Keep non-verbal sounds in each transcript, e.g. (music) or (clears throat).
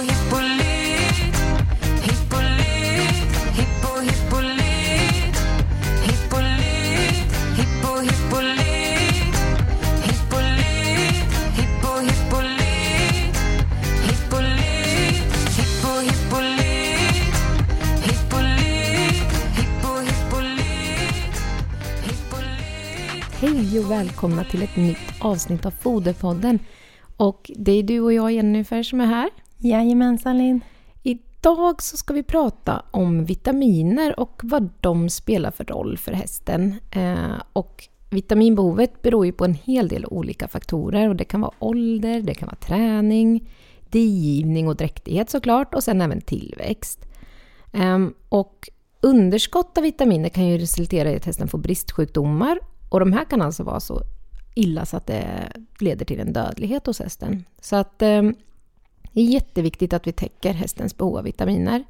hippolyt Hippolyt, hippo hippolyt Hippolyt, hippo hippolyt Hippolyt, hippo hippolyt Hippolyt, hippo hippolyt Hippolyt, hippo hippolyt Hippolyt Hej och välkomna till ett nytt avsnitt av Foderpodden. Och det är du och jag Jennifer som är här. Jajamensan Linn. Idag så ska vi prata om vitaminer och vad de spelar för roll för hästen. Eh, och vitaminbehovet beror ju på en hel del olika faktorer och det kan vara ålder, det kan vara träning, digivning och dräktighet såklart och sen även tillväxt. Ehm, och underskott av vitaminer kan ju resultera i att hästen får bristsjukdomar och de här kan alltså vara så illa så att det leder till en dödlighet hos hästen. Så att ehm, det är jätteviktigt att vi täcker hästens behov av vitaminer.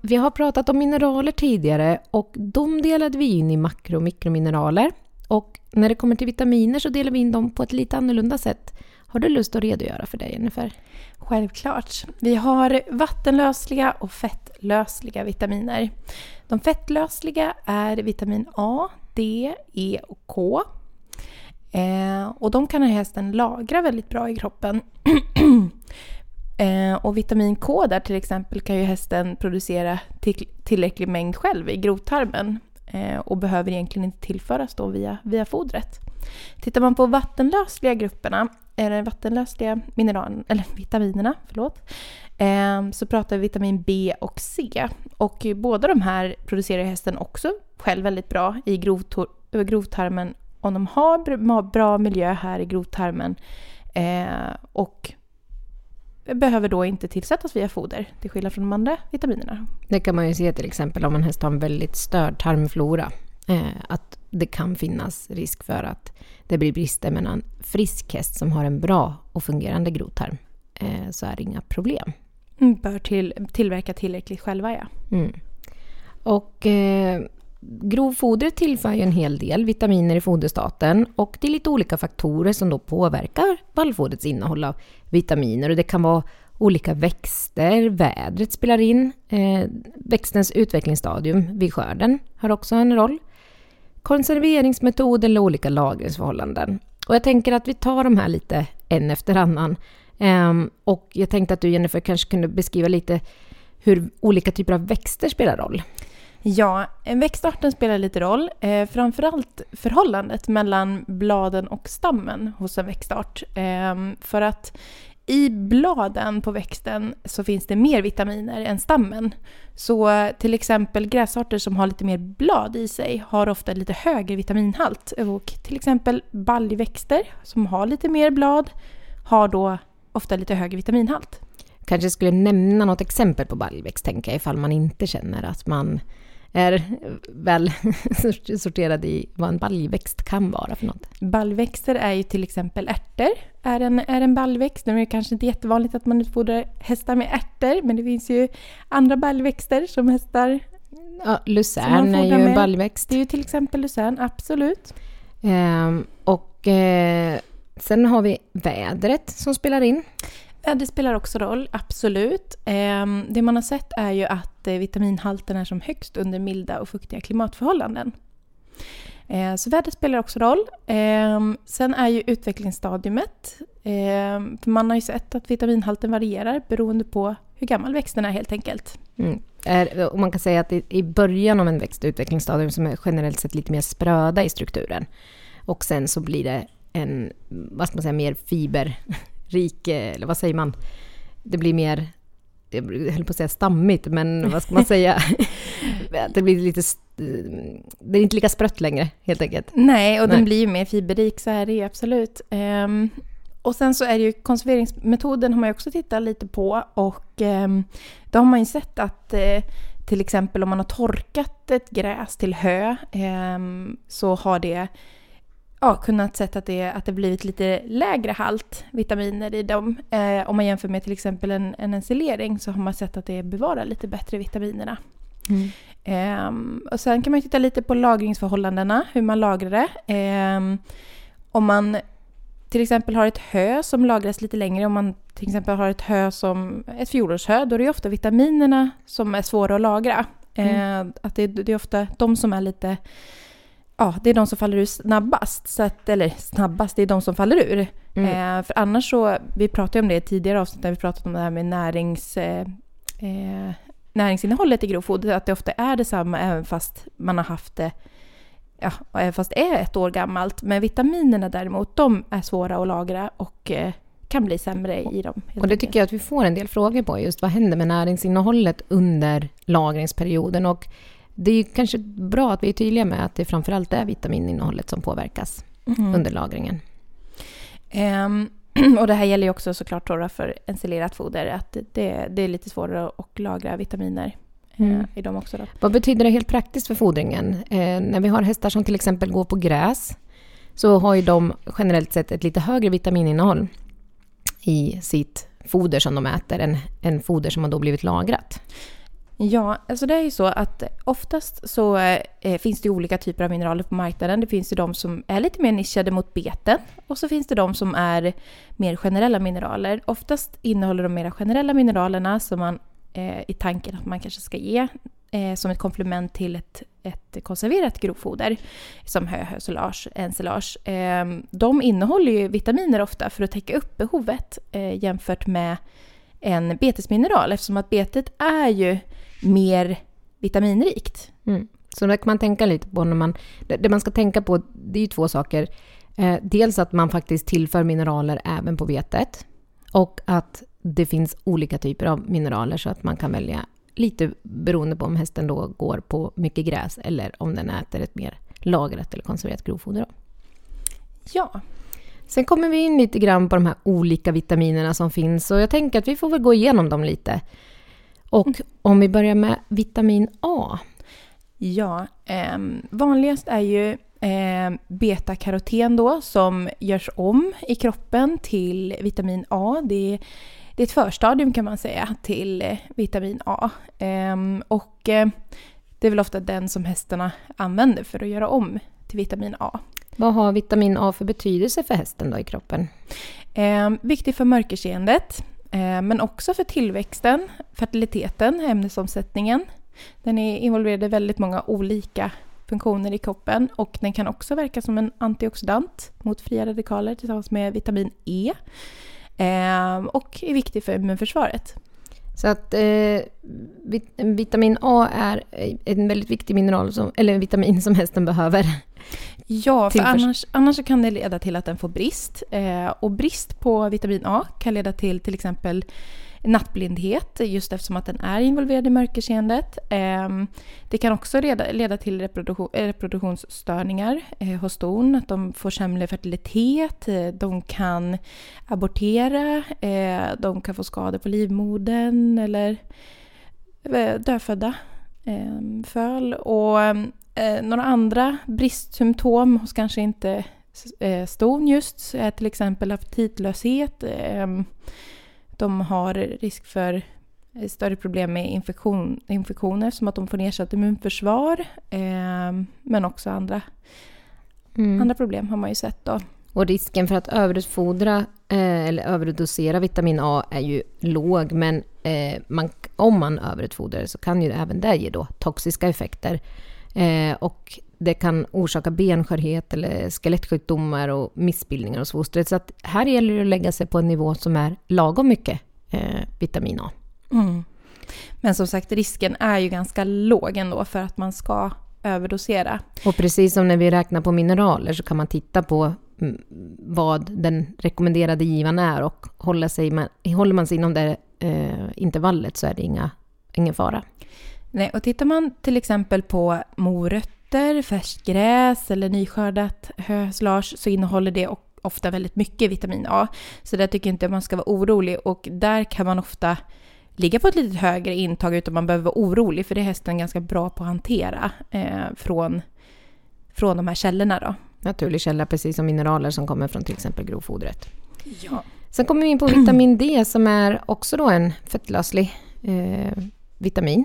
Vi har pratat om mineraler tidigare och de delade vi in i makro och mikromineraler. Och när det kommer till vitaminer så delar vi in dem på ett lite annorlunda sätt. Har du lust att redogöra för det Jennifer? Självklart. Vi har vattenlösliga och fettlösliga vitaminer. De fettlösliga är vitamin A, D, E och K. Eh, och de kan hästen lagra väldigt bra i kroppen. (clears throat) eh, och vitamin K där till exempel kan ju hästen producera till, tillräcklig mängd själv i grovtarmen eh, och behöver egentligen inte tillföras då via, via fodret. Tittar man på vattenlösliga grupperna, eller vattenlösliga mineral, eller vitaminerna, förlåt, eh, så pratar vi vitamin B och C. Och båda de här producerar hästen också själv väldigt bra i grovtarmen om de har br- bra miljö här i grovtarmen eh, och behöver då inte tillsättas via foder till skillnad från de andra vitaminerna. Det kan man ju se till exempel om en häst har en väldigt störd tarmflora. Eh, att det kan finnas risk för att det blir brister mellan en frisk häst som har en bra och fungerande grovtarm. Eh, så är det inga problem. Mm, Bör till, tillverka tillräckligt själva ja. Mm. Och eh, grovfodret tillför ju en hel del vitaminer i foderstaten och det är lite olika faktorer som då påverkar vallfodrets innehåll av vitaminer och det kan vara olika växter, vädret spelar in, eh, växtens utvecklingsstadium vid skörden har också en roll. Konserveringsmetod eller olika lagringsförhållanden. Och jag tänker att vi tar de här lite en efter annan. Ehm, och jag tänkte att du Jennifer kanske kunde beskriva lite hur olika typer av växter spelar roll. Ja, växtarten spelar lite roll. Eh, framförallt förhållandet mellan bladen och stammen hos en växtart. Eh, för att i bladen på växten så finns det mer vitaminer än stammen. Så eh, till exempel gräsarter som har lite mer blad i sig har ofta lite högre vitaminhalt. Och till exempel baljväxter som har lite mer blad har då ofta lite högre vitaminhalt. Kanske skulle nämna något exempel på baljväxt, tänker jag, ifall man inte känner att man är väl (laughs) sorterad i vad en baljväxt kan vara för något. Baljväxter är ju till exempel ärtor. Är en, är en baljväxt. Nu är det kanske inte jättevanligt att man utfodrar hästar med ärtor, men det finns ju andra baljväxter som hästar... Ja, lucern är ju en baljväxt. Det är ju till exempel lucern, absolut. Ehm, och eh, sen har vi vädret som spelar in. Ja, det spelar också roll, absolut. Ehm, det man har sett är ju att eh, vitaminhalten är som högst under milda och fuktiga klimatförhållanden. Ehm, så vädret spelar också roll. Ehm, sen är ju utvecklingsstadiumet. För man har ju sett att vitaminhalten varierar beroende på hur gammal växten är helt enkelt. Mm. Är, och man kan säga att i, början av en växt utvecklingsstadium som är generellt sett lite mer spröda i strukturen. Och sen så blir det en, vad ska man säga, mer fiber eh, eller vad säger man? Det blir mer, jag höll på att säga stammigt, men vad ska man säga? (laughs) Det blir lite, det är inte lika sprött längre helt enkelt. Nej, och Nej. den blir ju mer fiberrik, så är det absolut. Ehm, och sen så är det ju konserveringsmetoden har man ju också tittat lite på och um, då har man ju sett att eh, till exempel om man har torkat ett gräs till hö ehm, så har det ja, kunnat sett att det, att det blivit lite lägre halt vitaminer i dem. Eh, om man jämför med till exempel en, en ensilering så har man sett att det bevarar lite bättre vitaminerna. Ehm, och sen kan man titta lite på lagringsförhållandena, hur man lagrar det. Ehm, om man till exempel har ett hö som lagras lite längre, om man till exempel har ett hö som ett fjolårshö, då är det ofta vitaminerna som är svåra att lagra. Mm. Eh, att det, det är ofta de som är lite Ja, det är de som faller ur snabbast. Så att, eller snabbast, det är de som faller ur. Mm. Eh, för annars så, vi pratade om det i tidigare avsnitt när vi pratade om det här med närings, eh, eh, näringsinnehållet i grovfoder, att det ofta är detsamma även fast man har haft det, ja, även fast det är ett år gammalt. Men vitaminerna däremot, de är svåra att lagra och eh, kan bli sämre i dem. Och det tycker jag att vi får en del frågor på, just vad händer med näringsinnehållet under lagringsperioden? Och det är kanske bra att vi är tydliga med att det framförallt är vitaminnehållet som påverkas Mhm. under lagringen. Ehm, (clears throat) och det här gäller ju också såklart då för ensilerat foder, att det, det är lite svårare att lagra vitaminer eh, Mm. i dem också. Då. Vad betyder det helt praktiskt för fodringen? Eh, när vi har hästar som till exempel går på gräs så har ju de generellt sett ett lite högre vitamininnehåll i sitt foder som de äter än, än foder som har då blivit lagrat. Ja, alltså det är ju så att oftast så eh, finns det olika typer av mineraler på marknaden. Det finns ju de som är lite mer nischade mot beten och så finns det de som är mer generella mineraler. Oftast innehåller de mera generella mineralerna som man eh, i tanken att man kanske ska ge eh, som ett komplement till ett, ett konserverat grovfoder som hö, hösilage, ensilage. Eh, de innehåller ju vitaminer ofta för att täcka upp behovet eh, jämfört med en betesmineral eftersom att betet är ju mer vitaminrikt. Mm. Så det kan man tänka lite på när man... Det, man ska tänka på, det är ju två saker. Eh, dels att man faktiskt tillför mineraler även på vetet. Och att det finns olika typer av mineraler så att man kan välja lite beroende på om hästen då går på mycket gräs eller om den äter ett mer lagrat eller konserverat grovfoder. Ja, Sen kommer vi in lite grann på de här olika vitaminerna som finns och jag tänker att vi får väl gå igenom dem lite. Och om vi börjar med vitamin A. ja ehm, vanligast är ju ehm, betakaroten då som görs om i kroppen till vitamin A. Det är, det är ett förstadium kan man säga till eh, vitamin A. Ehm, och eh, det är väl ofta den som hästarna använder för att göra om till vitamin A. Vad har vitamin A för betydelse för hästen då i kroppen? Eh, viktig för mörkerseendet, eh, Eh, men också för tillväxten, fertiliteten, ämnesomsättningen. Den är involverad i väldigt många olika funktioner i kroppen och den kan också verka som en antioxidant mot fria radikaler tillsammans med vitamin E. Eh, och är viktig för immunförsvaret. Så att eh, vitamin A är en väldigt viktig mineral, som, eller vitamin som hästen behöver. Ja, för annars, annars kan det leda till att den får brist. Eh, och brist på vitamin A kan leda till till exempel nattblindhet just eftersom att den är involverad i mörkerseendet. Eh, det kan också leda, leda till reproduktion, eh, reproduktionsstörningar eh, hos ston, att de får sämre fertilitet, eh, de kan abortera, eh, de kan få skador på livmodern eller dödfödda eh, föl. Och eh, några andra bristsymptom hos kanske inte eh, ston just är till exempel aptitlöshet. Eh, de har risk för eh, större problem med infektion, infektioner som att de får nedsatt immunförsvar. Eh, men också andra, Mm. andra problem har man ju sett då. Och risken för att överutfodra eh, eller överdosera vitamin A är ju låg, men man, om man överutfodrar så kan ju även det ge då toxiska effekter. Eh, och det kan orsaka benskörhet eller skelettsjukdomar och missbildningar hos fostret. Så att här gäller det att lägga sig på en nivå som är lagom mycket eh, vitamin A. Mm. Men som sagt, risken är ju ganska låg ändå för att man ska överdosera. Och precis som när vi räknar på mineraler så kan man titta på mm, vad den rekommenderade givan är och hålla sig, håller man sig inom det eh, intervallet så är det inga, ingen fara. Nej, och tittar man till exempel på morötter, färskt gräs eller nyskördat höslage så innehåller det ofta väldigt mycket vitamin A. Så där tycker jag inte man ska vara orolig och där kan man ofta ligga på ett lite högre intag utan man behöver vara orolig för det är hästen ganska bra på att hantera eh, från, från de här källorna då. Naturlig källa, precis som mineraler som kommer från till exempel grovfodret. Ja. Sen kommer vi in på vitamin D som är också då en fettlöslig eh, vitamin.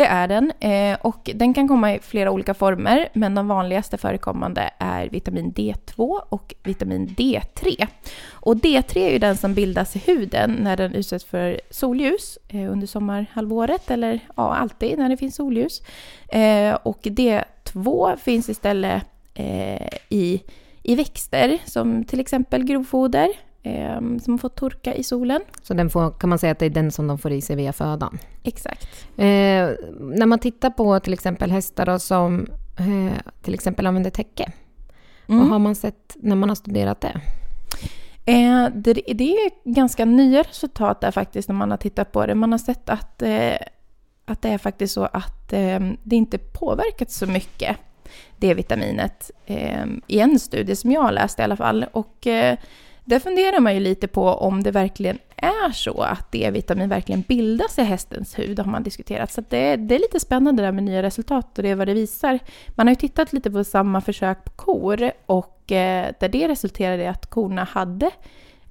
Det är den. Eh, och den kan komma i flera olika former, men de vanligaste förekommande är vitamin D2 och vitamin D3. Och D3 är ju den som bildas i huden när den utsätts för solljus eh, under sommarhalvåret, eller ja, alltid när det finns solljus. Eh, och D2 finns istället i, i växter, som till exempel grovfoder, som har fått torka i solen. Så den får, kan man säga att det är den som de får i sig via födan. Exakt. Eh, när man tittar på till exempel hästar då, som eh, till exempel använder täcke. Mm. Vad har man sett när man har studerat det? Eh, det, det är ganska nya resultat där faktiskt när man har tittat på det. Man har sett att, eh, att det är faktiskt så att eh, det inte påverkat så mycket, D-vitaminet, eh, i en studie som jag har läst i alla fall. Och eh, där funderar man ju lite på om det verkligen är så att D-vitamin verkligen bildas i hästens hud, har man diskuterat. Så det, det är lite spännande där med nya resultat och det är vad det visar. Man har ju tittat lite på samma försök på kor och eh, där det resulterade i att korna hade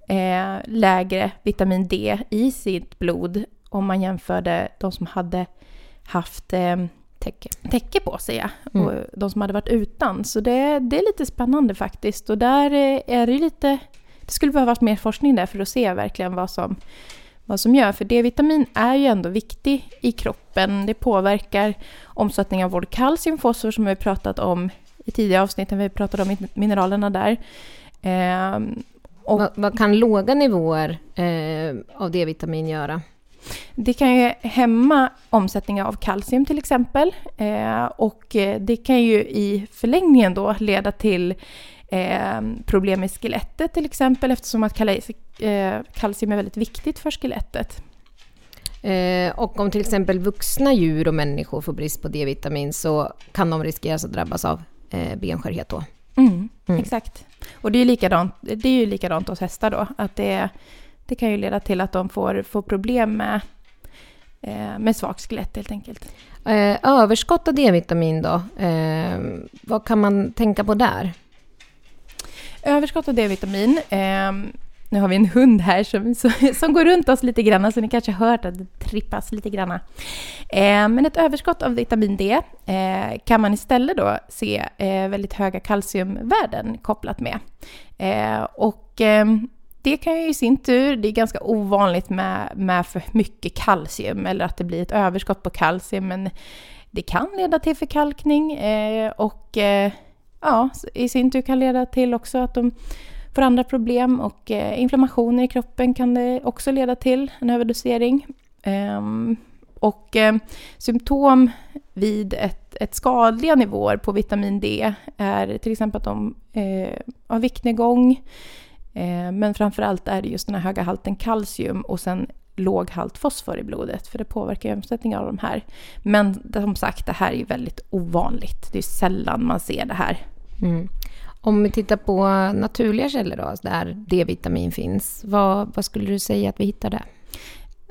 eh, lägre vitamin D i sitt blod om man jämförde de som hade haft eh, Täcke. täcke på sig, ja. Mm. och de som hade varit utan. Så det, det är lite spännande faktiskt. Och där eh, är det lite... Det skulle behövas mer forskning där för att se verkligen vad som, vad som gör. För D-vitamin är ju ändå viktig i kroppen. Det påverkar omsättningen av både kalcium och fosfor som vi pratat om i tidigare avsnitt när vi pratade om mineralerna där. Ehm, och Vad, vad kan låga nivåer eh, av D-vitamin göra? Det kan ju hämma omsättningen av kalcium till exempel. Eh, och eh, det kan ju i förlängningen då leda till eh, problem med skelettet till exempel eftersom att eh, kalcium är väldigt viktigt för skelettet. Eh, och om till exempel vuxna djur och människor får brist på D-vitamin så kan de riskera att drabbas av eh, benskörhet då. Mm, Mm. Exakt. Och det är likadant, det är ju likadant hos hästar då. Att det, det kan ju leda till att de får, får problem med, eh, med svagt skelett helt enkelt. Eh, överskott av D-vitamin då? Vad kan man tänka på där? Överskott av D-vitamin. Eh, nu har vi en hund här som, som, som går runt oss lite grann, så ni kanske har hört att det trippas lite grann. Eh, men ett överskott av vitamin D eh, kan man istället då se eh, väldigt höga kalciumvärden kopplat med. Eh, och eh, det kan ju i sin tur, det är ganska ovanligt med, med för mycket kalcium eller att det blir ett överskott på kalcium, men det kan leda till förkalkning eh, och eh, ja, i sin tur kan leda till också att de får andra problem och eh, inflammationer i kroppen kan det också leda till en överdosering. Ehm, och eh, symptom vid ett, ett skadliga nivåer på vitamin D är till exempel att de eh, har viktnedgång, ehm, men framför allt är det just den här höga halten kalcium och sen låg halt fosfor i blodet, för det påverkar omsättningen av de här. Men som sagt, det här är ju väldigt ovanligt. Det är sällan man ser det här. Mm. Om vi tittar på naturliga källor då, där D-vitamin finns, vad, vad skulle du säga att vi hittar där?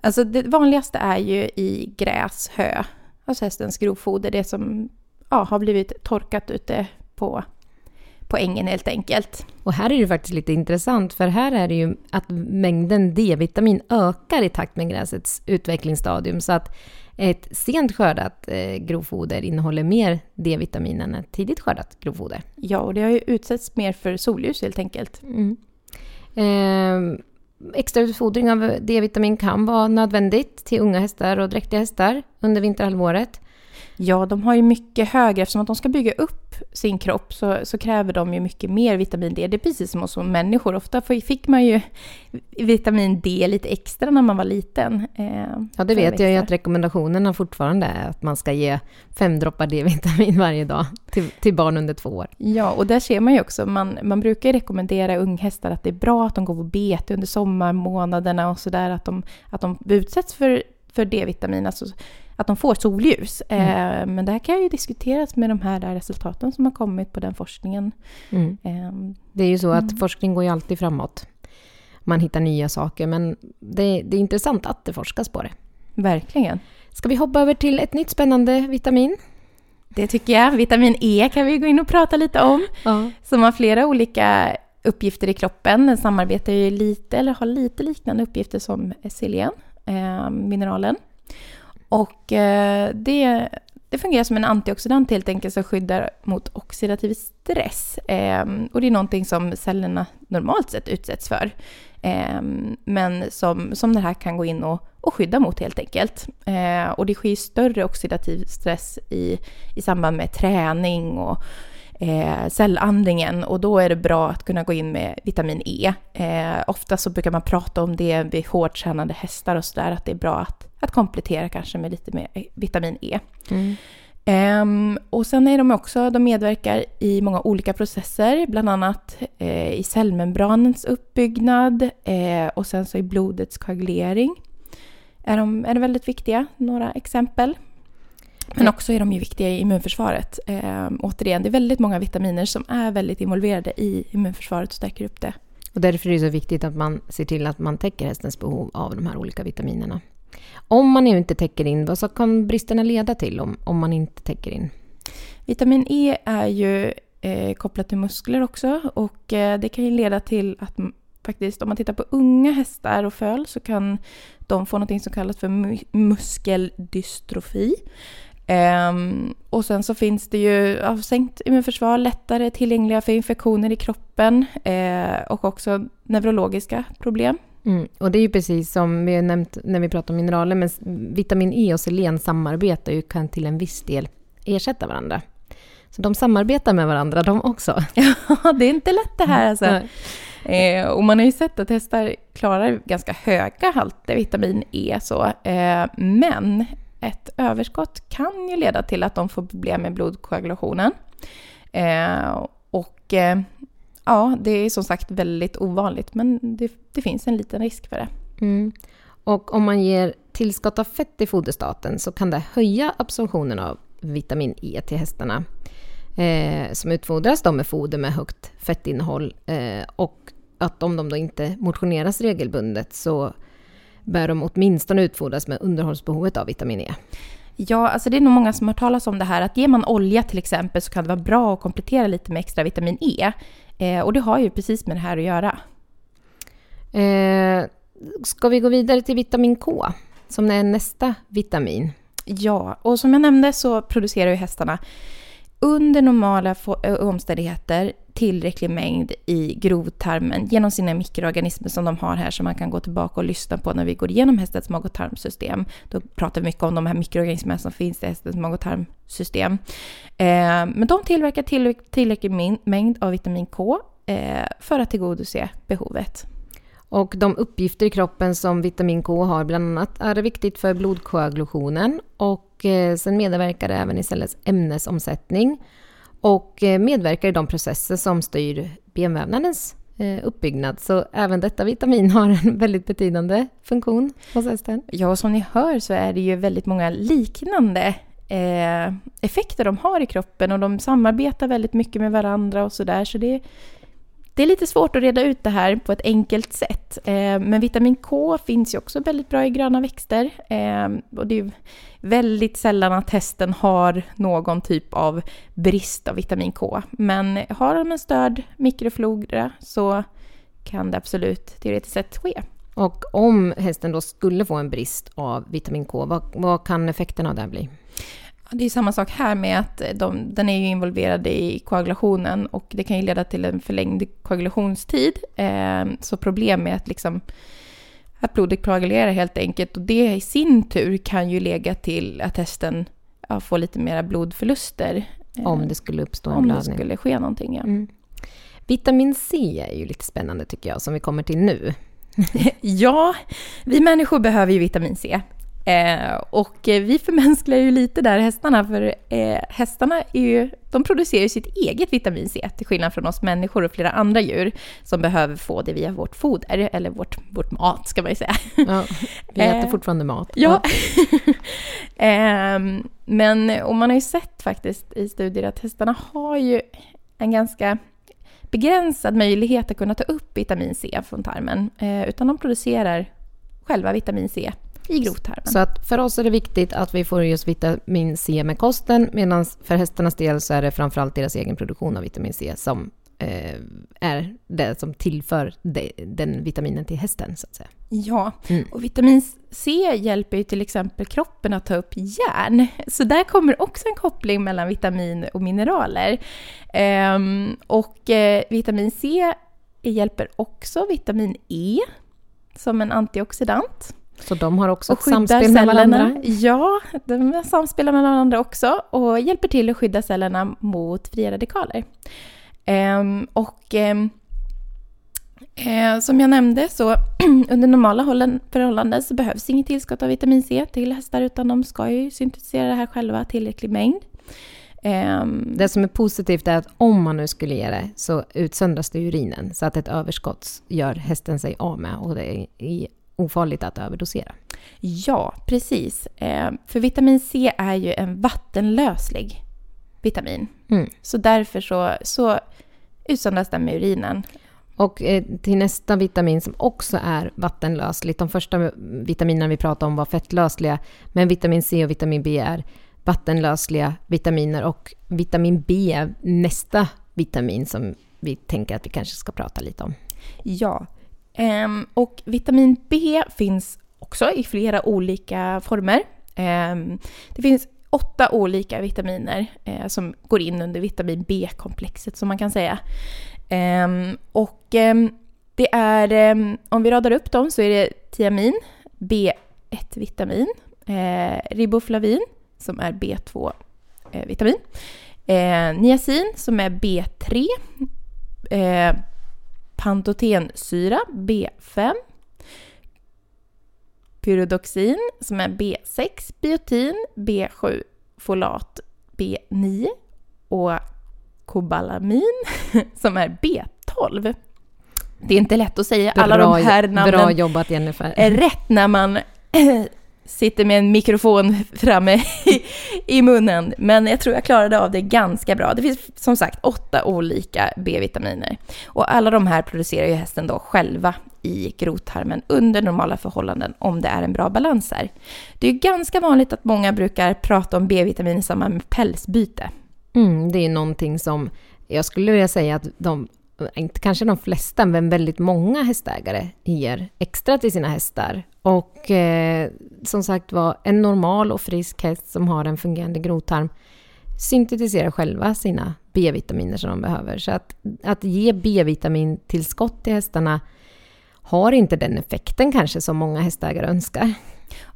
Alltså det vanligaste är ju i gräs, hö, alltså hästens grovfoder, det som ja, har blivit torkat ute på, på ängen helt enkelt. Och här är det faktiskt lite intressant, för här är det ju att mängden D-vitamin ökar i takt med gräsets utvecklingsstadium, så att ett sent skördat eh, grovfoder innehåller mer D-vitamin än ett tidigt skördat grovfoder. Ja, och det har ju utsätts mer för solljus helt enkelt. Mm. Eh, extra utfodring av D-vitamin kan vara nödvändigt till unga hästar och dräktiga hästar under vinterhalvåret. Ja, de har ju mycket högre, eftersom att de ska bygga upp sin kropp så, så kräver de ju mycket mer vitamin D. Det är precis som hos människor. Ofta fick man ju vitamin D lite extra när man var liten. Eh, Ja, det vet jag ju att rekommendationerna fortfarande är att man ska ge fem droppar D-vitamin (laughs) varje dag till, till barn under två år. Ja, och där ser man ju också, man, man brukar rekommendera unghästar att det är bra att de går på bete under sommarmånaderna och sådär, att de, att de utsätts för, för D-vitamin, alltså att de får solljus. Eh, men det här kan ju diskuteras med de här resultaten som har kommit på den forskningen. Mm. Eh, Det är ju så att Mm. forskning går ju alltid framåt. Man hittar nya saker, men det, det är intressant att det forskas på det. verkligen. Ska vi hoppa över till ett nytt spännande vitamin? Det tycker jag. Vitamin E kan vi gå in och prata lite om. Ja. Som har flera olika uppgifter i kroppen. Den samarbetar ju lite, eller har lite liknande uppgifter som selen, eh, mineralen. Och eh, det, det fungerar som en antioxidant helt enkelt som skyddar mot oxidativ stress. Eh, och det är någonting som cellerna normalt sett utsätts för. Eh, men som, som det här kan gå in och, och skydda mot helt enkelt. Eh, och det sker större oxidativ stress i, i samband med träning och eh, cellandringen och då är det bra att kunna gå in med vitamin E. Eh, ofta så brukar man prata om det vid hårt tränade hästar och sådär, att det är bra att, att komplettera kanske med lite mer vitamin E. Mm. Ehm, och sen är de också, de medverkar i många olika processer, bland annat eh, i cellmembranens uppbyggnad eh, och sen så i blodets koagulering. Är de, är de väldigt viktiga, några exempel. Men också är de ju viktiga i immunförsvaret. Ehm, återigen, det är väldigt många vitaminer som är väldigt involverade i immunförsvaret och stärker upp det. Och därför är det så viktigt att man ser till att man täcker hästens behov av de här olika vitaminerna. Om man inte täcker in, vad så kan bristerna leda till om, om man inte täcker in? Vitamin E är ju eh, kopplat till muskler också och eh, det kan ju leda till att faktiskt om man tittar på unga hästar och föl så kan de få något som kallas för mu- muskeldystrofi. Ehm, och sen så finns det ju ja, sänkt immunförsvar, lättare tillgängliga för infektioner i kroppen eh, och också neurologiska problem. Mm. Och det är ju precis som vi har nämnt när vi pratar om mineraler, men vitamin E och selen samarbetar ju, kan till en viss del ersätta varandra. Så de samarbetar med varandra de också. (laughs) Ja, det är inte lätt det här alltså. Nej. Eh, och man har ju sett att hästar klarar ganska höga halter vitamin E. Så, eh, men ett överskott kan ju leda till att de får problem med blodkoagulationen. Eh, och eh, ja, det är som sagt väldigt ovanligt, men det, det finns en liten risk för det. Mm. Och om man ger tillskott av fett i foderstaten så kan det höja absorptionen av vitamin E till hästarna. Eh, som utfodras med foder med högt fettinnehåll. Eh, och att om de då inte motioneras regelbundet så bör de åtminstone utfodras med underhållsbehovet av vitamin E. Ja, alltså det är nog många som har hört talas om det här att ger man olja till exempel så kan det vara bra att komplettera lite med extra vitamin E. Eh, och det har ju precis med det här att göra. Eh, ska vi gå vidare till vitamin K som är nästa vitamin? Ja, och som jag nämnde så producerar ju hästarna under normala omständigheter tillräcklig mängd i grovtarmen genom sina mikroorganismer som de har här som man kan gå tillbaka och lyssna på när vi går igenom hästens mag och tarmsystem. Då pratar vi mycket om de här mikroorganismerna som finns i hästens mag och tarmsystem. Eh, men de tillverkar till, tillräcklig mängd av vitamin K eh, för att tillgodose behovet. Och de uppgifter i kroppen som vitamin K har bland annat är det viktigt för blodkoagulationen och och eh, sen medverkar det även i cellens ämnesomsättning och eh, medverkar i de processer som styr benvävnadens eh, uppbyggnad. Så även detta vitamin (laughs) har en väldigt betydande funktion hos hästen. Ja, och som ni hör så är det ju väldigt många liknande eh, effekter de har i kroppen och de samarbetar väldigt mycket med varandra och sådär. Så det, det är lite svårt att reda ut det här på ett enkelt sätt. Eh, men vitamin K finns ju också väldigt bra i gröna växter. Eh, och det är ju väldigt sällan att hästen har någon typ av brist av vitamin K. Men har de en störd mikroflora så kan det absolut teoretiskt sett ske. Och om hästen då skulle få en brist av vitamin K, vad, vad kan effekterna av det här bli? Det är samma sak här med att de, den är ju involverad i koagulationen och det kan ju leda till en förlängd koagulationstid. Eh, så problem med att, liksom, att blodet koagulerar helt enkelt och det i sin tur kan ju lägga till att hästen ja, får lite mera blodförluster. eh, Om det skulle uppstå en om det blödning? skulle ske någonting. Ja. Mm. Vitamin C är ju lite spännande tycker jag, som vi kommer till nu. (laughs) Ja, vi människor behöver ju vitamin C. Eh, och vi förmänsklar ju lite där hästarna, för eh, hästarna är ju, de producerar ju sitt eget vitamin C, till skillnad från oss människor och flera andra djur som behöver få det via vårt foder, eller vårt, vårt mat ska man ju säga. Ja, vi äter Eh, fortfarande mat. Ja. (laughs) Ehm, men och man har ju sett faktiskt i studier att hästarna har ju en ganska begränsad möjlighet att kunna ta upp vitamin C från tarmen. Utan de producerar själva vitamin C i grovtarmen. Så att för oss är det viktigt att vi får just vitamin C med kosten, medan för hästarnas del så är det framförallt deras egen produktion av vitamin C som eh, är det som tillför de, den vitaminen till hästen, så att säga. Ja, Mm. och vitamin C hjälper ju till exempel kroppen att ta upp järn. Så där kommer också en koppling mellan vitamin och mineraler. Ehm, och eh, vitamin C hjälper också vitamin E som en antioxidant. Så de har också Och ett samspel med varandra. Ja, de samspelar med varandra också och hjälper till att skydda cellerna mot fria radikaler. Ehm, och ehm, eh, som jag nämnde så (clears throat) under normala förhållanden så behövs inget tillskott av vitamin C till hästar utan de ska ju syntetisera det här själva tillräcklig mängd. Ehm, Det som är positivt är att om man nu skulle ge det så utsöndras det urinen så att ett överskott gör hästen sig av med och det är i- ofarligt att överdosera. Ja, precis. Eh, för vitamin C är ju en vattenlöslig vitamin. Mm. Så därför så, så utsöndras den med urinen. Och eh, till nästa vitamin som också är vattenlösligt. De första vitaminerna vi pratade om var fettlösliga, men vitamin C och vitamin B är vattenlösliga vitaminer och vitamin B är nästa vitamin som vi tänker att vi kanske ska prata lite om. Ja. Ehm, och vitamin B finns också i flera olika former. Ehm, det finns åtta olika vitaminer eh, som går in under vitamin B-komplexet som man kan säga. Ehm, och ehm, det är, ehm, om vi radar upp dem så är det tiamin, B1-vitamin, eh, riboflavin som är B2-vitamin, eh, eh, niacin som är B3, pantotensyra B5, pyridoxin som är B6, biotin B7, folat B9 och kobalamin (laughs) som är B12. Det är inte lätt att säga alla de här namnen bra jobbat Jennifer. är rätt när man (clears throat) sitter med en mikrofon (laughs) framme i, i munnen. Men jag tror jag klarade av det ganska bra. Det finns som sagt åtta olika B-vitaminer. Och alla de här producerar ju hästen då själva i grovtarmen under normala förhållanden om det är en bra balans här. Det är ju ganska vanligt att många brukar prata om B-vitamin i samband med pälsbyte. Mm, det är någonting som jag skulle vilja säga att de, inte kanske de flesta, men väldigt många hästägare ger extra till sina hästar. Och eh, som sagt var, en normal och frisk häst som har en fungerande grovtarm syntetiserar själva sina B-vitaminer som de behöver. Så att, att ge B-vitamintillskott till hästarna har inte den effekten kanske som många hästägare önskar.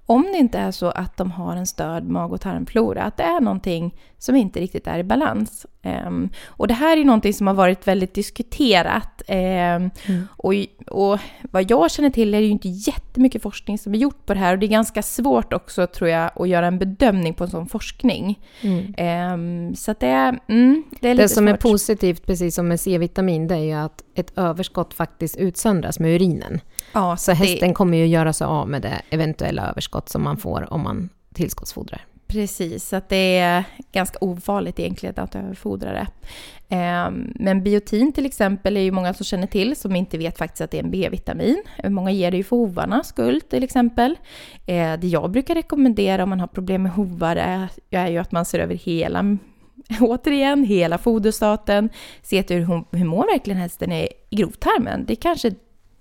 Om det inte är så att de har en störd mag och tarmflora, att det är någonting som inte riktigt är i balans. Ehm, och det här är någonting som har varit väldigt diskuterat. Ehm, och, och vad jag känner till är det ju inte jättemycket forskning som är gjort på det här och det är ganska svårt också tror jag att göra en bedömning på en sån forskning. Ehm, så det är, mm, det är lite Det som är svårt. positivt, precis som med C-vitamin, det är ju att ett överskott faktiskt utsöndras med urinen. Ja, Så det- hästen kommer ju göra sig av med det eventuella överskott som man får om man tillskottsfodrar. Precis, så att det är ganska ofarligt egentligen att överfodra det. Ehm, Men biotin till exempel är ju många som känner till som inte vet faktiskt att det är en B-vitamin. Många ger det ju för hovarnas skull till exempel. Eh, Det jag brukar rekommendera om man har problem med hovar är, ju att man ser över hela (laughs) Återigen, hela foderstaten, se till hur, hur mår verkligen hästen i i grovtarmen. Det är kanske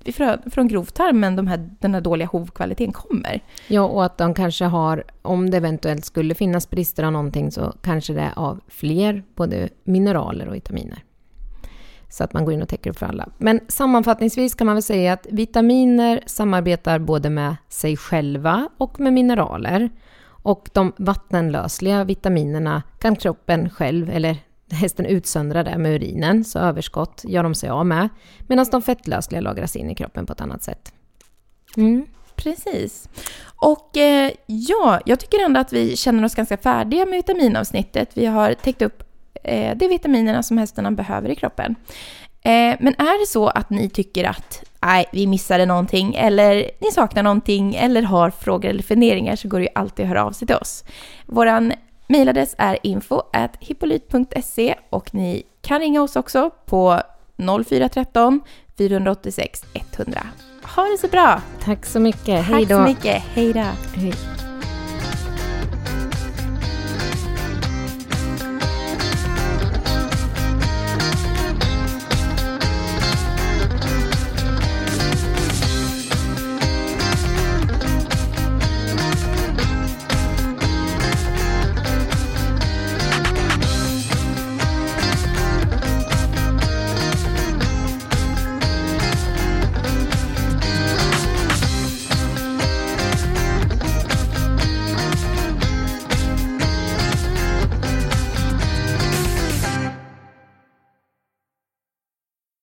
från, från grovtarmen de här, den här dåliga hovkvaliteten kommer. Ja, och att de kanske har, om det eventuellt skulle finnas brister av någonting, så kanske det är av fler, både mineraler och vitaminer. Så att man går in och täcker upp för alla. Men sammanfattningsvis kan man väl säga att vitaminer samarbetar både med sig själva och med mineraler. Och de vattenlösliga vitaminerna kan kroppen själv, eller hästen utsöndrar det med urinen, så överskott gör de sig av med. Medan de fettlösliga lagras in i kroppen på ett annat sätt. Mm. Precis. Och eh, ja, jag tycker ändå att vi känner oss ganska färdiga med vitaminavsnittet. Vi har täckt upp eh, de vitaminerna som hästarna behöver i kroppen. Eh, men är det så att ni tycker att nej, vi missade någonting eller ni saknar någonting eller har frågor eller funderingar så går det ju alltid att höra av sig till oss. Våran mejladress är info hippolyt.se och ni kan ringa oss också på 0413 486 100. Ha det så bra! Tack så mycket. Tack Hej då. så mycket. Hej då! Hej.